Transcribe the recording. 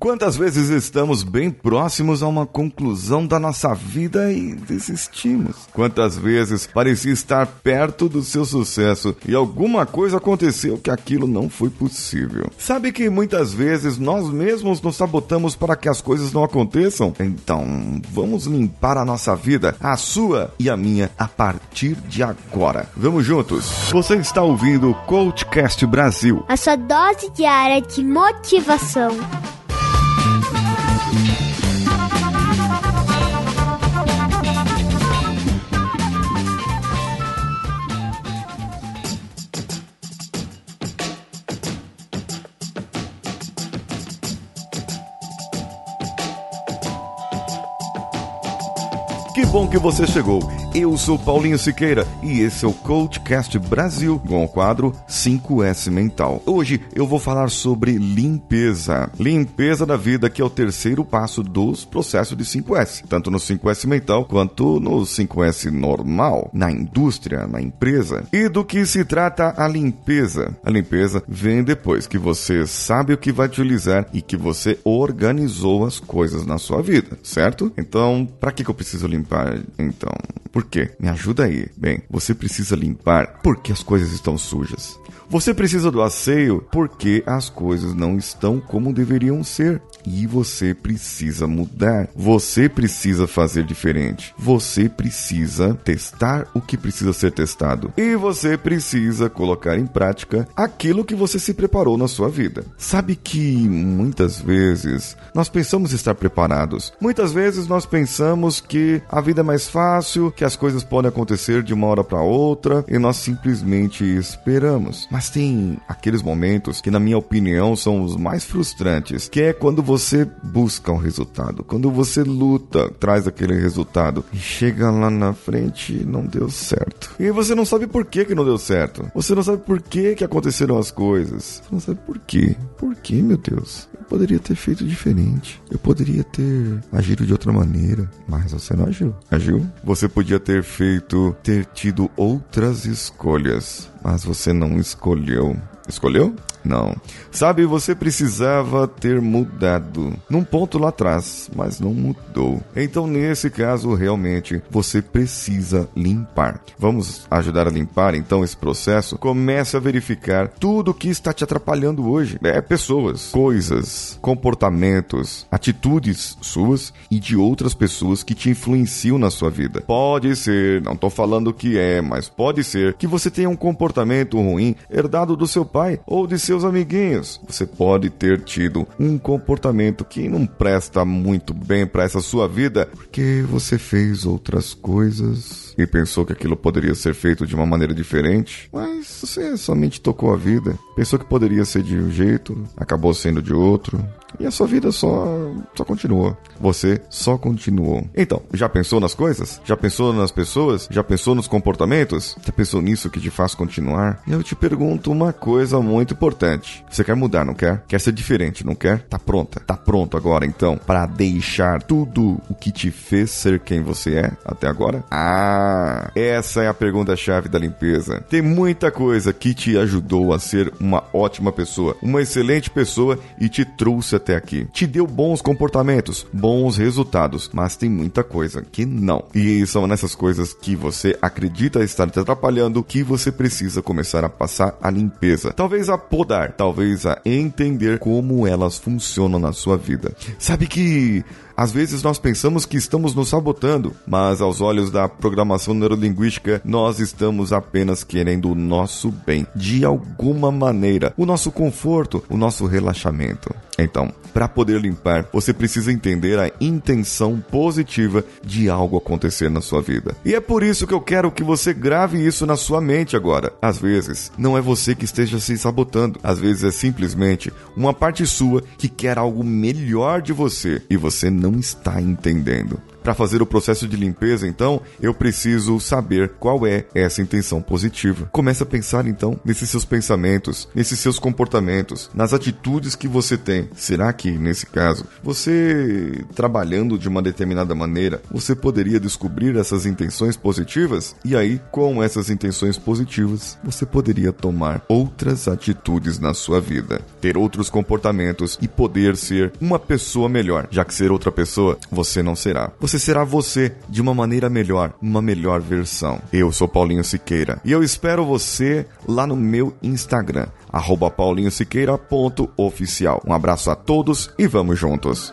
Quantas vezes estamos bem próximos a uma conclusão da nossa vida e desistimos? Quantas vezes parecia estar perto do seu sucesso e alguma coisa aconteceu que aquilo não foi possível? Sabe que muitas vezes nós mesmos nos sabotamos para que as coisas não aconteçam? Então, vamos limpar a nossa vida, a sua e a minha, a partir de agora. Vamos juntos? Você está ouvindo o Coachcast Brasil. A sua dose diária de motivação. Que bom que você chegou. Eu sou Paulinho Siqueira e esse é o Coachcast Brasil com o quadro 5S Mental. Hoje eu vou falar sobre limpeza. Limpeza da vida, que é o terceiro passo dos processos de 5S, tanto no 5S Mental quanto no 5S normal, na indústria, na empresa. E do que se trata a limpeza? A limpeza vem depois que você sabe o que vai utilizar e que você organizou as coisas na sua vida, certo? Então, para que, que eu preciso limpar? Então, por quê? Me ajuda aí. Bem, você precisa limpar porque as coisas estão sujas. Você precisa do asseio porque as coisas não estão como deveriam ser. E você precisa mudar. Você precisa fazer diferente. Você precisa testar o que precisa ser testado. E você precisa colocar em prática aquilo que você se preparou na sua vida. Sabe que muitas vezes nós pensamos estar preparados. Muitas vezes nós pensamos que a vida é mais fácil, que as coisas podem acontecer de uma hora para outra e nós simplesmente esperamos. Mas tem aqueles momentos que, na minha opinião, são os mais frustrantes, que é quando você busca um resultado, quando você luta, traz aquele resultado e chega lá na frente e não deu certo. E você não sabe por que, que não deu certo. Você não sabe por que, que aconteceram as coisas. Você não sabe por quê. Por quê, meu Deus? Eu poderia ter feito diferente. Eu poderia ter agido de outra maneira, mas você não agiu. Agiu? Você podia ter feito, ter tido outras escolhas, mas você não escolheu. Escolheu? Não. Sabe, você precisava ter mudado num ponto lá atrás, mas não mudou. Então, nesse caso, realmente você precisa limpar. Vamos ajudar a limpar então esse processo? Comece a verificar tudo que está te atrapalhando hoje. É pessoas, coisas, comportamentos, atitudes suas e de outras pessoas que te influenciam na sua vida. Pode ser, não estou falando que é, mas pode ser que você tenha um comportamento ruim herdado do seu pai ou de seus amiguinhos. Você pode ter tido um comportamento que não presta muito bem para essa sua vida porque você fez outras coisas e pensou que aquilo poderia ser feito de uma maneira diferente, mas você somente tocou a vida. Pensou que poderia ser de um jeito, acabou sendo de outro. E a sua vida só, só continuou. Você só continuou. Então, já pensou nas coisas? Já pensou nas pessoas? Já pensou nos comportamentos? Já pensou nisso que te faz continuar? E eu te pergunto uma coisa muito importante. Você quer mudar, não quer? Quer ser diferente, não quer? Tá pronta? Tá pronto agora, então, para deixar tudo o que te fez ser quem você é até agora? Ah, essa é a pergunta-chave da limpeza. Tem muita coisa que te ajudou a ser uma ótima pessoa, uma excelente pessoa e te trouxe até aqui. Te deu bons comportamentos, bons resultados, mas tem muita coisa que não. E são nessas coisas que você acredita estar te atrapalhando que você precisa começar a passar a limpeza. Talvez a podar, talvez a entender como elas funcionam na sua vida. Sabe que às vezes nós pensamos que estamos nos sabotando, mas aos olhos da programação neurolinguística, nós estamos apenas querendo o nosso bem, de alguma maneira, o nosso conforto, o nosso relaxamento. Então, para poder limpar, você precisa entender a intenção positiva de algo acontecer na sua vida. E é por isso que eu quero que você grave isso na sua mente agora. Às vezes, não é você que esteja se sabotando, às vezes é simplesmente uma parte sua que quer algo melhor de você e você não está entendendo. Para fazer o processo de limpeza, então, eu preciso saber qual é essa intenção positiva. Comece a pensar então nesses seus pensamentos, nesses seus comportamentos, nas atitudes que você tem. Será que nesse caso, você trabalhando de uma determinada maneira, você poderia descobrir essas intenções positivas? E aí, com essas intenções positivas, você poderia tomar outras atitudes na sua vida, ter outros comportamentos e poder ser uma pessoa melhor, já que ser outra pessoa você não será. Você será você de uma maneira melhor, uma melhor versão. Eu sou Paulinho Siqueira e eu espero você lá no meu Instagram, paulinhosiqueira.oficial. Um abraço a todos e vamos juntos!